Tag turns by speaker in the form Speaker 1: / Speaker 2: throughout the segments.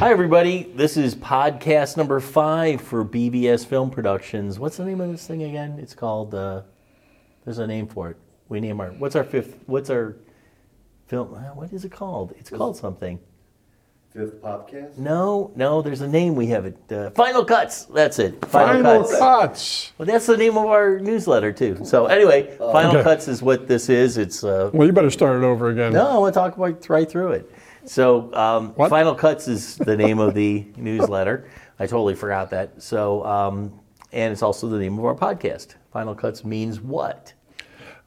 Speaker 1: Hi, everybody. This is podcast number five for BVS Film Productions. What's the name of this thing again? It's called. Uh, there's a name for it. We name our. What's our fifth? What's our film? uh, What is it called? It's called something.
Speaker 2: Fifth podcast?
Speaker 1: No, no. There's a name we have it. Uh, Final Cuts. That's it.
Speaker 3: Final cuts.
Speaker 1: Well, that's the name of our newsletter too. So anyway, Final
Speaker 3: Okay.
Speaker 1: Cuts is what this is. It's. Uh,
Speaker 3: Well, you better start it over again.
Speaker 1: no, I want to talk about right through it. So, um, Final Cuts is the name of the newsletter. I totally forgot that. So, um, and it's also the name of our podcast. Final Cuts means what?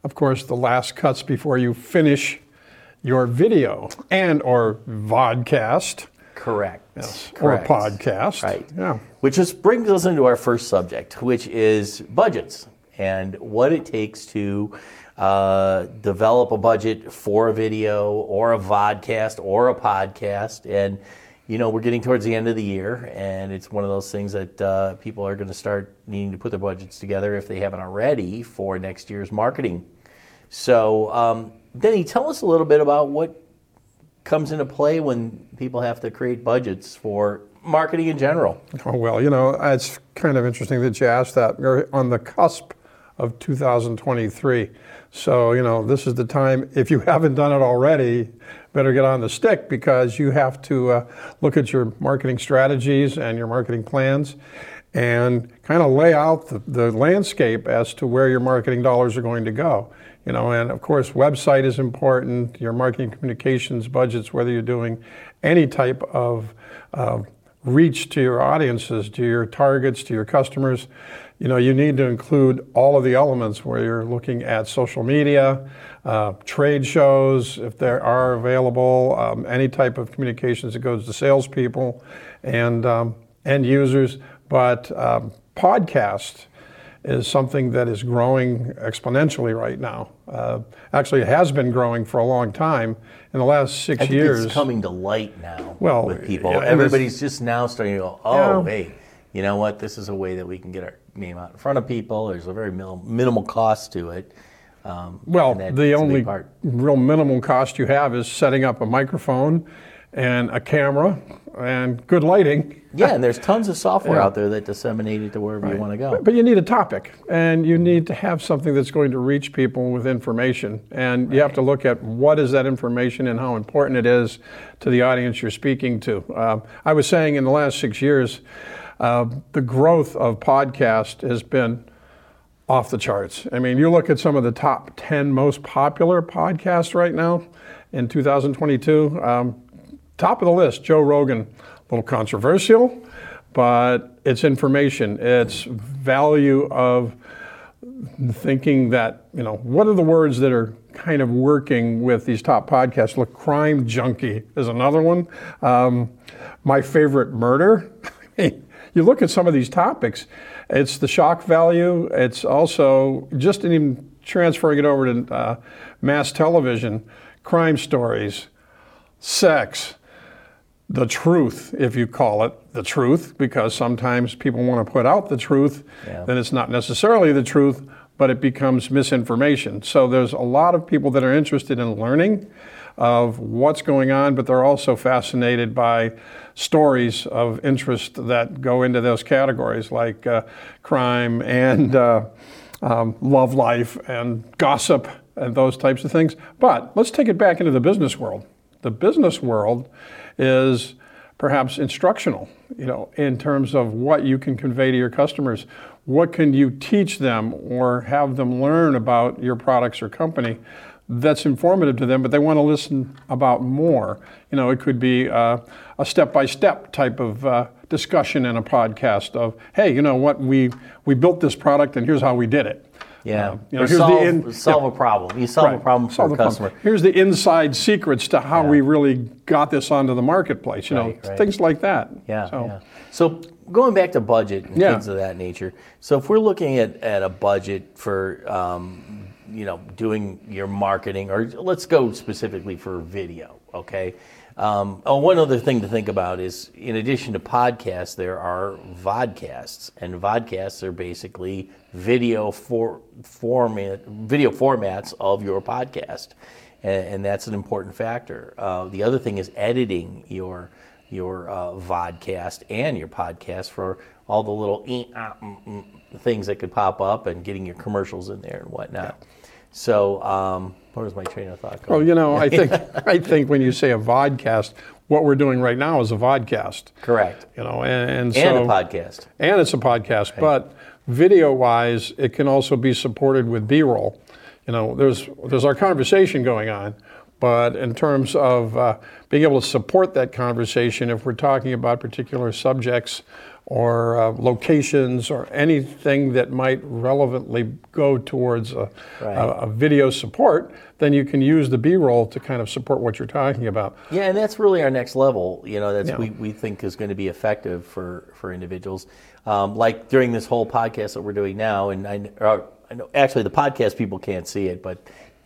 Speaker 3: Of course, the last cuts before you finish your video and or vodcast
Speaker 1: Correct.
Speaker 3: or
Speaker 1: Correct.
Speaker 3: podcast.
Speaker 1: Right.
Speaker 3: Yeah.
Speaker 1: Which just brings us into our first subject, which is budgets and what it takes to uh, develop a budget for a video or a vodcast or a podcast. And, you know, we're getting towards the end of the year, and it's one of those things that uh, people are going to start needing to put their budgets together if they haven't already for next year's marketing. So, um, Denny, tell us a little bit about what comes into play when people have to create budgets for marketing in general.
Speaker 3: Oh, well, you know, it's kind of interesting that you asked that. We're on the cusp of 2023. So, you know, this is the time, if you haven't done it already, better get on the stick because you have to uh, look at your marketing strategies and your marketing plans and kind of lay out the, the landscape as to where your marketing dollars are going to go. You know, and of course, website is important, your marketing communications budgets, whether you're doing any type of uh, reach to your audiences, to your targets, to your customers. You know, you need to include all of the elements where you're looking at social media, uh, trade shows, if there are available, um, any type of communications that goes to salespeople and um, end users. But um, podcast is something that is growing exponentially right now. Uh, actually, it has been growing for a long time. In the last six years,
Speaker 1: it's coming to light now
Speaker 3: Well,
Speaker 1: with people.
Speaker 3: yeah,
Speaker 1: Everybody's just now starting to go, oh,
Speaker 3: Yeah.
Speaker 1: hey, you know what? This is a way that we can get our name out in front of people. There's a very minimal, minimal cost to it. Um,
Speaker 3: Well, the only real minimal cost you have is setting up a microphone and a camera and good lighting.
Speaker 1: Yeah, and there's tons of software
Speaker 3: Yeah.
Speaker 1: out there that disseminate it to wherever you want to go.
Speaker 3: But, but you need a topic and you need to have something that's going to reach people with information. And you have to look at what is that information and how important it is to the audience you're speaking to. Um, I was saying in the last six years, uh, the growth of podcast has been off the charts. I mean, you look at some of the top 10 most popular podcasts right now in 2022. Um, top of the list, Joe Rogan. A little controversial, but it's information. It's value of thinking that, you know, what are the words that are kind of working with these top podcasts? Look, Crime Junkie is another one. Um, my favorite murder. You look at some of these topics, it's the shock value. It's also just even transferring it over to uh, mass television, crime stories, sex, the truth, if you call it the truth, because sometimes people want to put out the truth,
Speaker 1: Yeah.
Speaker 3: then it's not necessarily the truth, but it becomes misinformation. So there's a lot of people that are interested in learning of what's going on, but they're also fascinated by stories of interest that go into those categories, like uh, crime and uh, um, love life and gossip and those types of things. But let's take it back into the business world. The business world is perhaps instructional, you know, in terms of what you can convey to your customers. What can you teach them or have them learn about your products or company that's informative to them, but they want to listen about more. You know, it could be uh, a step-by-step type of uh, discussion in a podcast of, hey, you know what, we we built this product and here's how we did it.
Speaker 1: Yeah,
Speaker 3: Uh, you know, here's
Speaker 1: solve,
Speaker 3: the in-
Speaker 1: solve
Speaker 3: yeah.
Speaker 1: a problem. You solve a
Speaker 3: Right.
Speaker 1: problem for
Speaker 3: Solve
Speaker 1: a
Speaker 3: the problem. Here's the inside secrets to how we really got this onto the marketplace. You
Speaker 1: Right,
Speaker 3: know,
Speaker 1: right.
Speaker 3: things like that.
Speaker 1: Yeah,
Speaker 3: So,
Speaker 1: yeah. So going back to budget and
Speaker 3: Yeah.
Speaker 1: things of that nature. So if we're looking at, at a budget for, um, you know, doing your marketing, or let's go specifically for video, okay? Um, oh, one other thing to think about is, in addition to podcasts, there are vodcasts, and vodcasts are basically video for format, video formats of your podcast, and, and that's an important factor. Uh, the other thing is editing your your uh, vodcast and your podcast for all the little eh, ah, mm, mm, things that could pop up and getting your commercials in there and whatnot. So, um, where was my train of thought
Speaker 3: Well,
Speaker 1: going?
Speaker 3: you know, I think I think when you say a vodcast, what we're doing right now is a vodcast.
Speaker 1: Correct.
Speaker 3: You know, and, and so
Speaker 1: And a podcast.
Speaker 3: and it's a podcast, but video-wise, it can also be supported with B-roll. You know, there's there's our conversation going on, but in terms of uh, being able to support that conversation, if we're talking about particular subjects or uh, locations or anything that might relevantly go towards a,
Speaker 1: Right.
Speaker 3: a, a video support, then you can use the B-roll to kind of support what you're talking about.
Speaker 1: Yeah, and that's really our next level. You know, that's
Speaker 3: Yeah.
Speaker 1: we, we think is going to be effective for for individuals. Um, like during this whole podcast that we're doing now, and I, or, I know actually the podcast people can't see it, but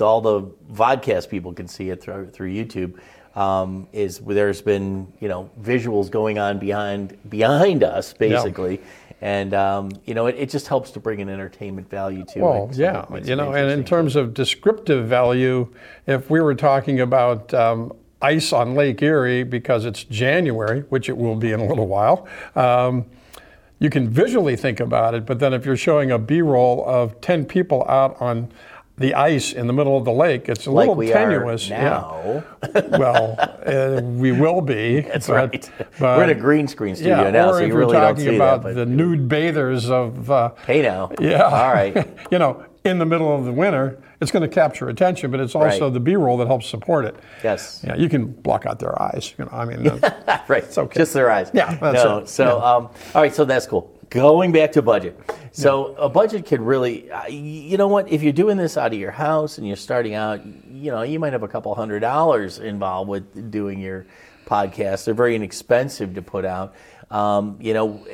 Speaker 1: all the vodcast people can see it through through YouTube. Um, is there's been you know visuals going on behind behind us basically, and um, you know it, it just helps to bring an entertainment value to
Speaker 3: Well,
Speaker 1: it. so
Speaker 3: yeah,
Speaker 1: it
Speaker 3: you know, and in terms of descriptive value, if we were talking about um, ice on Lake Erie because it's January, which it will be in a little while, um, you can visually think about it. But then if you're showing a B-roll of ten people out on the ice in the middle of the lake, it's a
Speaker 1: like
Speaker 3: little
Speaker 1: we
Speaker 3: tenuous.
Speaker 1: are now.
Speaker 3: Yeah. Well, uh, we will be.
Speaker 1: That's
Speaker 3: but-
Speaker 1: right.
Speaker 3: but-
Speaker 1: we're in a green screen studio
Speaker 3: yeah,
Speaker 1: now, so you really don't
Speaker 3: talking
Speaker 1: see
Speaker 3: about
Speaker 1: that.
Speaker 3: The nude bathers of uh,
Speaker 1: hey now,
Speaker 3: yeah.
Speaker 1: all right.
Speaker 3: you know, in the middle of the winter, it's going to capture attention, but it's also
Speaker 1: Right.
Speaker 3: the B-roll that helps support it.
Speaker 1: Yes.
Speaker 3: Yeah, you can block out their eyes. You know, I mean,
Speaker 1: right.
Speaker 3: okay.
Speaker 1: Just their eyes.
Speaker 3: Yeah,
Speaker 1: no.
Speaker 3: it.
Speaker 1: So,
Speaker 3: Yeah.
Speaker 1: um, all right. So that's cool. Going back to budget. So a budget could really, uh, you know what? If you're doing this out of your house and you're starting out, you know, you might have a couple hundred dollars involved with doing your podcast. They're very inexpensive to put out. Um, you know,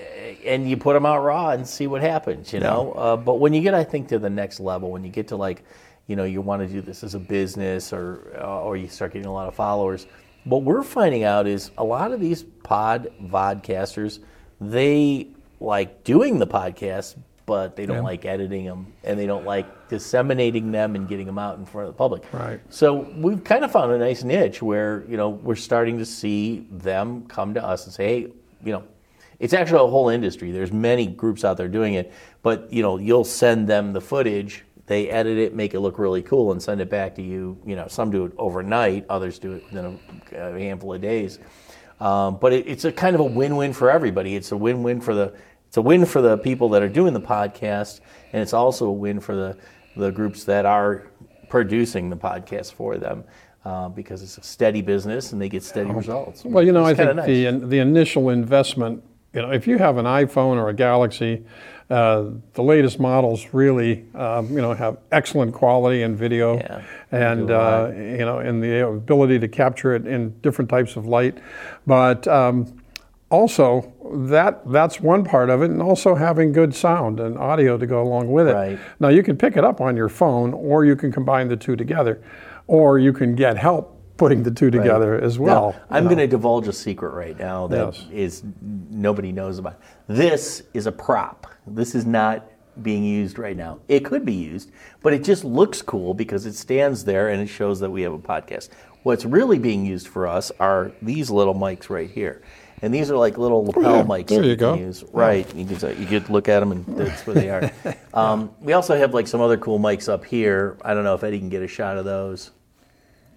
Speaker 1: and you put them out raw and see what happens. You know, uh, but when you get, I think, to the next level, when you get to like, you know, you want to do this as a business, or uh, or you start getting a lot of followers. What we're finding out is a lot of these pod vodcasters, they like doing the podcast, but they don't
Speaker 3: Yeah.
Speaker 1: like editing them, and they don't like disseminating them and getting them out in front of the public.
Speaker 3: Right.
Speaker 1: So we've kind of found a nice niche where you know we're starting to see them come to us and say, hey, you know, it's actually a whole industry. There's many groups out there doing it, but you know, you'll send them the footage, they edit it, make it look really cool, and send it back to you. You know, some do it overnight, others do it within a, a handful of days. Um, but it, it's a kind of a win-win for everybody. It's a win-win for the it's a win for the people that are doing the podcast, and it's also a win for the the groups that are producing the podcast for them. Uh, because it's a steady business and they get steady results.
Speaker 3: well, you know,
Speaker 1: It's
Speaker 3: I think
Speaker 1: nice.
Speaker 3: the the initial investment, you know, if you have an iPhone or a Galaxy, uh, the latest models really, um, you know, have excellent quality in video,
Speaker 1: Yeah,
Speaker 3: and
Speaker 1: do a lot.
Speaker 3: uh, you know, and the ability to capture it in different types of light, but. Um, also, that that's one part of it, and also having good sound and audio to go along with it.
Speaker 1: Right.
Speaker 3: Now you can pick it up on your phone, or you can combine the two together, or you can get help putting the two together as well.
Speaker 1: Now, I'm going to divulge a secret right now that
Speaker 3: Yes.
Speaker 1: is nobody knows about. This is a prop. This is not being used right now. It could be used, but it just looks cool because it stands there and it shows that we have a podcast. What's really being used for us are these little mics right here. And these are like little lapel
Speaker 3: yeah.
Speaker 1: mics
Speaker 3: There
Speaker 1: that
Speaker 3: you go.
Speaker 1: use. Right. You can you could look at them and that's where they are. um, we also have like some other cool mics up here. I don't know if Eddie can get a shot of those.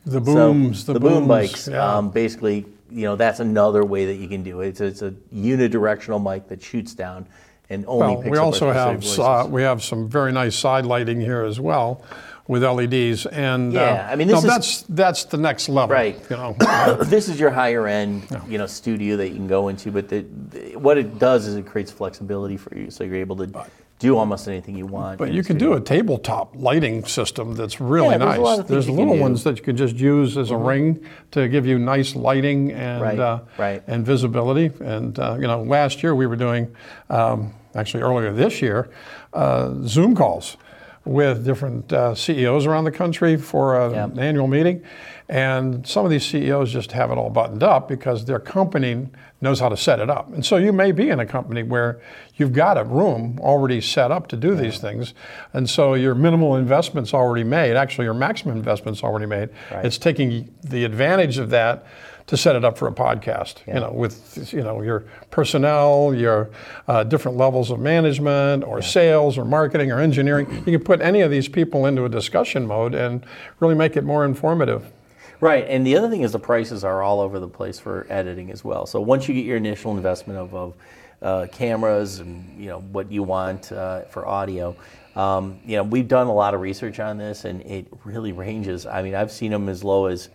Speaker 3: the booms,
Speaker 1: So
Speaker 3: the,
Speaker 1: boom
Speaker 3: booms,
Speaker 1: mics,
Speaker 3: yeah.
Speaker 1: um, basically, you know, that's another way that you can do it. It's, it's a unidirectional mic that shoots down and only
Speaker 3: well,
Speaker 1: picks
Speaker 3: we
Speaker 1: up
Speaker 3: also have
Speaker 1: voices.
Speaker 3: we have some very nice side lighting here as well, with LEDs, and
Speaker 1: Yeah,
Speaker 3: uh,
Speaker 1: I mean,
Speaker 3: no,
Speaker 1: this is-
Speaker 3: that's that's the next level,
Speaker 1: Right.
Speaker 3: You know,
Speaker 1: this is your higher end, you know, studio that you can go into. But the, the, what it does is it creates flexibility for you, so you're able to do almost anything you want.
Speaker 3: But you can
Speaker 1: studio.
Speaker 3: do a tabletop lighting system that's really
Speaker 1: Yeah, there's
Speaker 3: nice.
Speaker 1: a lot of
Speaker 3: There's little.
Speaker 1: Mm-hmm.
Speaker 3: ones that you can just use as a ring to give you nice lighting and
Speaker 1: Right,
Speaker 3: uh,
Speaker 1: right.
Speaker 3: and visibility. And uh, you know, last year we were doing, um, actually earlier this year, uh, Zoom calls with different uh, CEOs around the country for a-
Speaker 1: Yeah.
Speaker 3: an annual meeting. And some of these CEOs just have it all buttoned up because their company knows how to set it up. And so you may be in a company where you've got a room already set up to do these things. And so your minimal investment's already made. Actually, your maximum investment's already made.
Speaker 1: Right.
Speaker 3: It's taking the advantage of that to set it up for a podcast. You know, with you know your personnel, your uh, different levels of management, or sales, or marketing, or engineering. You can put any of these people into a discussion mode and really make it more informative.
Speaker 1: Right, and the other thing is the prices are all over the place for editing as well. So once you get your initial investment of, of uh, cameras and you know what you want uh, for audio, um, you know we've done a lot of research on this, and it really ranges. I mean, I've seen them as low as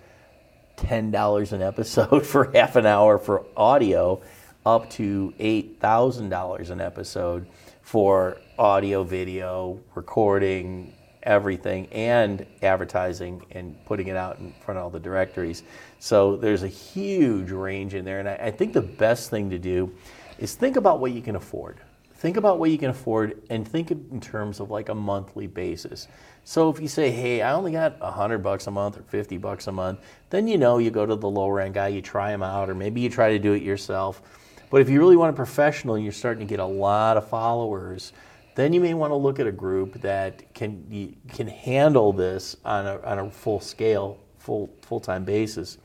Speaker 1: ten dollars an episode for half an hour for audio, up to eight thousand dollars an episode for audio, video, recording, everything and advertising and putting it out in front of all the directories. So there's a huge range in there. And I, I, think the best thing to do is think about what you can afford. Think about what you can afford and think in terms of like a monthly basis. So if you say, hey, I only got 100 bucks a month or 50 bucks a month, then you know you go to the lower end guy, you try him out, or maybe you try to do it yourself. But if you really want a professional and you're starting to get a lot of followers, then you may want to look at a group that can can handle this on a, on a full scale, full full time basis,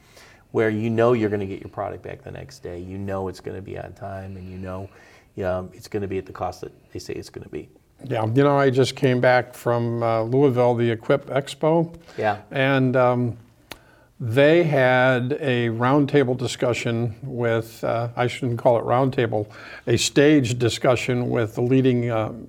Speaker 1: where you know you're going to get your product back the next day. You know it's going to be on time, and you know um, it's going to be at the cost that they say it's going to be.
Speaker 3: Yeah, you know, I just came back from uh, Louisville, the Equip Expo.
Speaker 1: Yeah.
Speaker 3: And um, they had a roundtable discussion with, uh, I shouldn't call it roundtable, a stage discussion with the leading um,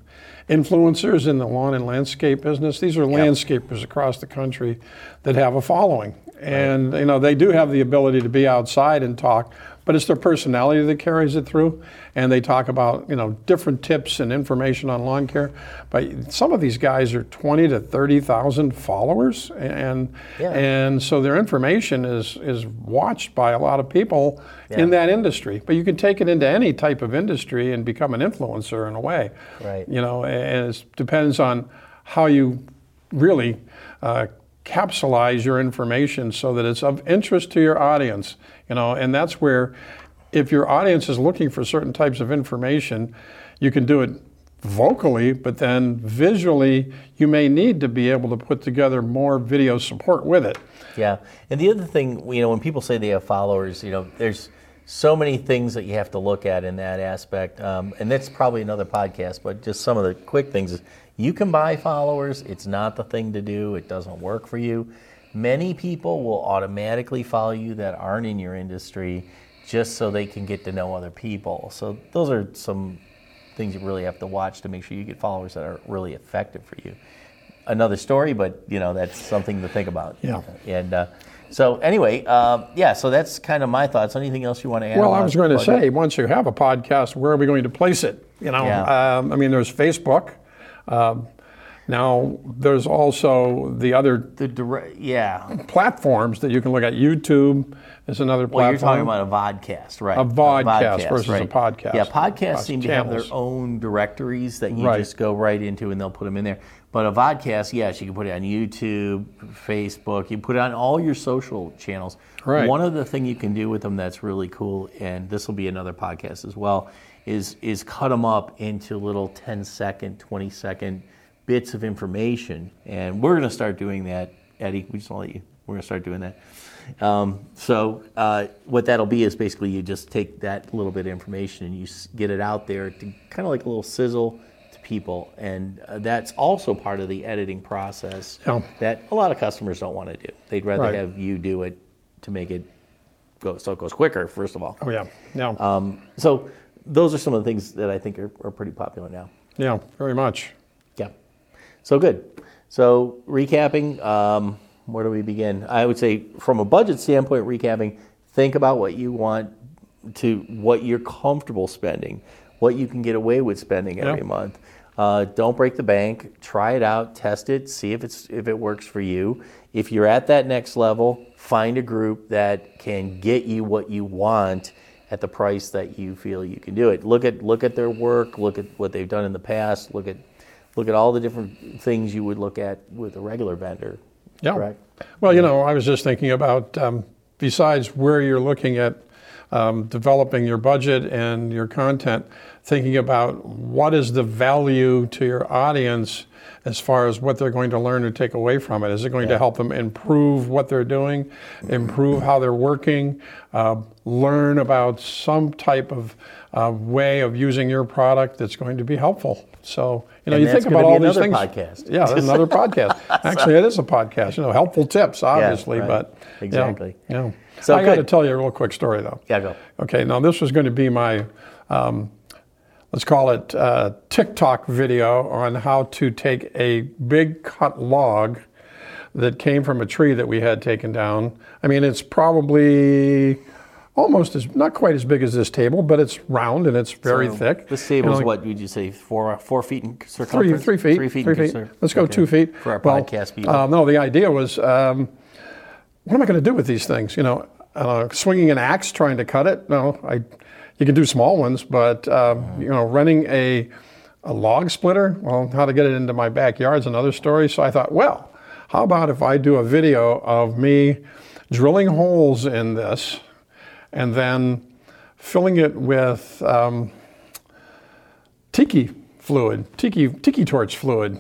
Speaker 3: influencers in the lawn and landscape business. These are yep. landscapers across the country that have a following. And you know they do have the ability to be outside and talk, but it's their personality that carries it through. And they talk about you know different tips and information on lawn care. But some of these guys are twenty to thirty thousand followers, and yeah. and so their information is is watched by a lot of people yeah. in that industry. But you can take it into any type of industry and become an influencer in a way.
Speaker 1: Right.
Speaker 3: You know, and it depends on how you really. Uh, capsulize your information so that it's of interest to your audience you know and that's where if your audience is looking for certain types of information you can do it vocally but then visually you may need to be able to put together more video support with it.
Speaker 1: Yeah. And the other thing you know when people say they have followers you know there's so many things that you have to look at in that aspect um, and that's probably another podcast but just some of the quick things is you can buy followers, it's not the thing to do, it doesn't work for you. Many people will automatically follow you that aren't in your industry just so they can get to know other people. So, those are some things you really have to watch to make sure you get followers that are really effective for you. Another story, but you know that's something to think about.
Speaker 3: Yeah.
Speaker 1: And uh, so anyway, uh, yeah. So that's kind of my thoughts. Anything else you want to add?
Speaker 3: Well, I was going to say, once you have a podcast, where are we going to place it? You know,
Speaker 1: yeah.
Speaker 3: um, I mean, there's Facebook. Um, now, there's also the other
Speaker 1: the direct, yeah
Speaker 3: platforms that you can look at. YouTube is another platform.
Speaker 1: Well, you're talking about a vodcast, right?
Speaker 3: A vodcast, a vodcast versus
Speaker 1: right.
Speaker 3: a podcast.
Speaker 1: Yeah, podcasts seem to have their own directories that you right. just go right into, and they'll put them in there. But a vodcast, yes, you can put it on YouTube, Facebook. You put it on all your social channels.
Speaker 3: Right.
Speaker 1: One of the thing you can do with them that's really cool, and this will be another podcast as well is is cut them up into little 10 second, 20 second bits of information, and we're going to start doing that. Eddie, we just want to let you. We're going to start doing that. Um, so uh, what that'll be is basically you just take that little bit of information and you get it out there to kind of like a little sizzle people, and uh, that's also part of the editing process
Speaker 3: yeah.
Speaker 1: that a lot of customers don't want to do. They'd rather
Speaker 3: right.
Speaker 1: have you do it to make it go so it goes quicker. First of all.
Speaker 3: Oh yeah, yeah.
Speaker 1: Um, so those are some of the things that I think are, are pretty popular now.
Speaker 3: Yeah, very much.
Speaker 1: Yeah. So good. So recapping, um, where do we begin? I would say from a budget standpoint, recapping, think about what you want to, what you're comfortable spending, what you can get away with spending every month. Uh, don't break the bank. Try it out, test it, see if it's if it works for you. If you're at that next level, find a group that can get you what you want at the price that you feel you can do it. Look at look at their work, look at what they've done in the past, look at look at all the different things you would look at with a regular vendor.
Speaker 3: Yeah.
Speaker 1: Correct?
Speaker 3: Well, you know, I was just thinking about um, besides where you're looking at um, developing your budget and your content, thinking about what is the value to your audience as far as what they're going to learn or take away from it. Is it going to help them improve what they're doing, improve how they're working, uh, learn about some type of uh, way of using your product that's going to be helpful? So, you know,
Speaker 1: And
Speaker 3: you think about all these things.
Speaker 1: podcast.
Speaker 3: Yeah, that's another podcast. Actually, it is a podcast. You know, helpful tips, obviously,
Speaker 1: right.
Speaker 3: but yeah,
Speaker 1: Exactly.
Speaker 3: Yeah.
Speaker 1: So
Speaker 3: I got to tell you a real quick story, though.
Speaker 1: Yeah, go.
Speaker 3: Okay, now this was going to be my, um, let's call it uh, TikTok video on how to take a big cut log that came from a tree that we had taken down. I mean, it's probably almost as, not quite as big as this table, but it's round and it's very
Speaker 1: So
Speaker 3: thick.
Speaker 1: This table is
Speaker 3: You know,
Speaker 1: what would you say? Four four feet in circumference.
Speaker 3: three feet.
Speaker 1: Three feet.
Speaker 3: Three
Speaker 1: in
Speaker 3: feet. Let's go
Speaker 1: okay.
Speaker 3: two feet.
Speaker 1: for our
Speaker 3: Well,
Speaker 1: podcast people.
Speaker 3: Uh, no, the idea was, um, what am I going to do with these things? You know, uh, swinging an axe trying to cut it? No, I. You can do small ones, but um, you know, running a a log splitter. Well, how to get it into my backyard is another story. So I thought, well, how about if I do a video of me drilling holes in this, and then filling it with um, tiki fluid, tiki tiki torch fluid,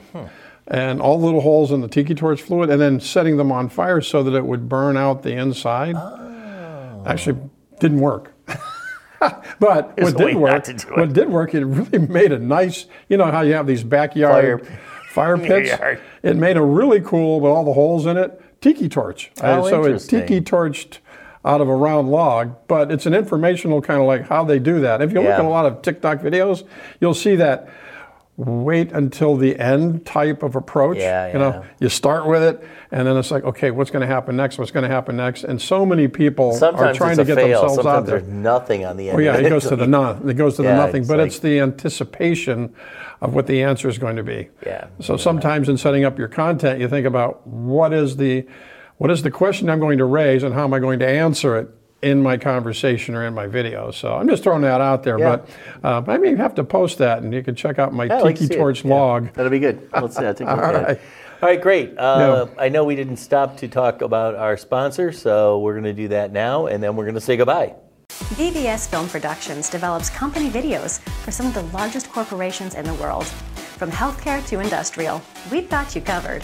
Speaker 3: and all the little holes in the tiki torch fluid, and then setting them on fire so that it would burn out the inside.
Speaker 1: Oh.
Speaker 3: Actually, didn't work. but
Speaker 1: There's
Speaker 3: what did work, what did work, it really made a nice. You know how you have these backyard
Speaker 1: Fire-
Speaker 3: fire pits. It made a really cool with all the holes in it tiki torch.
Speaker 1: Oh,
Speaker 3: so it tiki torched out of a round log, but it's an informational kind of like how they do that. If you look at a lot of TikTok videos, you'll see that wait until the end type of approach.
Speaker 1: Yeah,
Speaker 3: You know, you start with it, and then it's like, okay, what's going to happen next? What's going to happen next? And so many people are
Speaker 1: Sometimes
Speaker 3: trying to get
Speaker 1: fail.
Speaker 3: themselves out
Speaker 1: Sometimes
Speaker 3: there.
Speaker 1: there's nothing on the end.
Speaker 3: Oh yeah, it goes to the none. It goes to the nothing.
Speaker 1: it's
Speaker 3: But
Speaker 1: like-
Speaker 3: it's the anticipation of what the answer is going to be.
Speaker 1: Yeah.
Speaker 3: So sometimes in setting up your content, you think about what is the what is the question I'm going to raise and how am I going to answer it in my conversation or in my video. So I'm just throwing that out there.
Speaker 1: Yeah.
Speaker 3: But uh, I may have to post that, and you can check out my
Speaker 1: Yeah, I'd like to
Speaker 3: Tiki. Torch
Speaker 1: Yeah.
Speaker 3: log.
Speaker 1: That'll be good. Let's see. I'll take a look
Speaker 3: All
Speaker 1: at it.
Speaker 3: right.
Speaker 1: All right, great. Uh, I know we didn't stop to talk about our sponsor, so we're going to do that now, and then we're going to say goodbye.
Speaker 4: BVS Film Productions develops company videos for some of the largest corporations in the world. From healthcare to industrial, we've got you covered.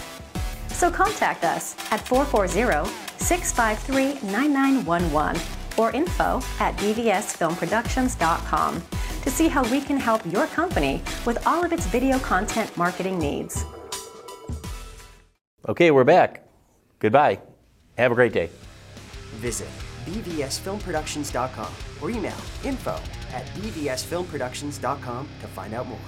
Speaker 4: So contact us at 440 653 9911 or info at bvsfilmproductions.com to see how we can help your company with all of its video content marketing needs.
Speaker 1: Okay, we're back. Goodbye. Have a great day.
Speaker 5: Visit bvsfilmproductions.com or email info at bvsfilmproductions.com to find out more.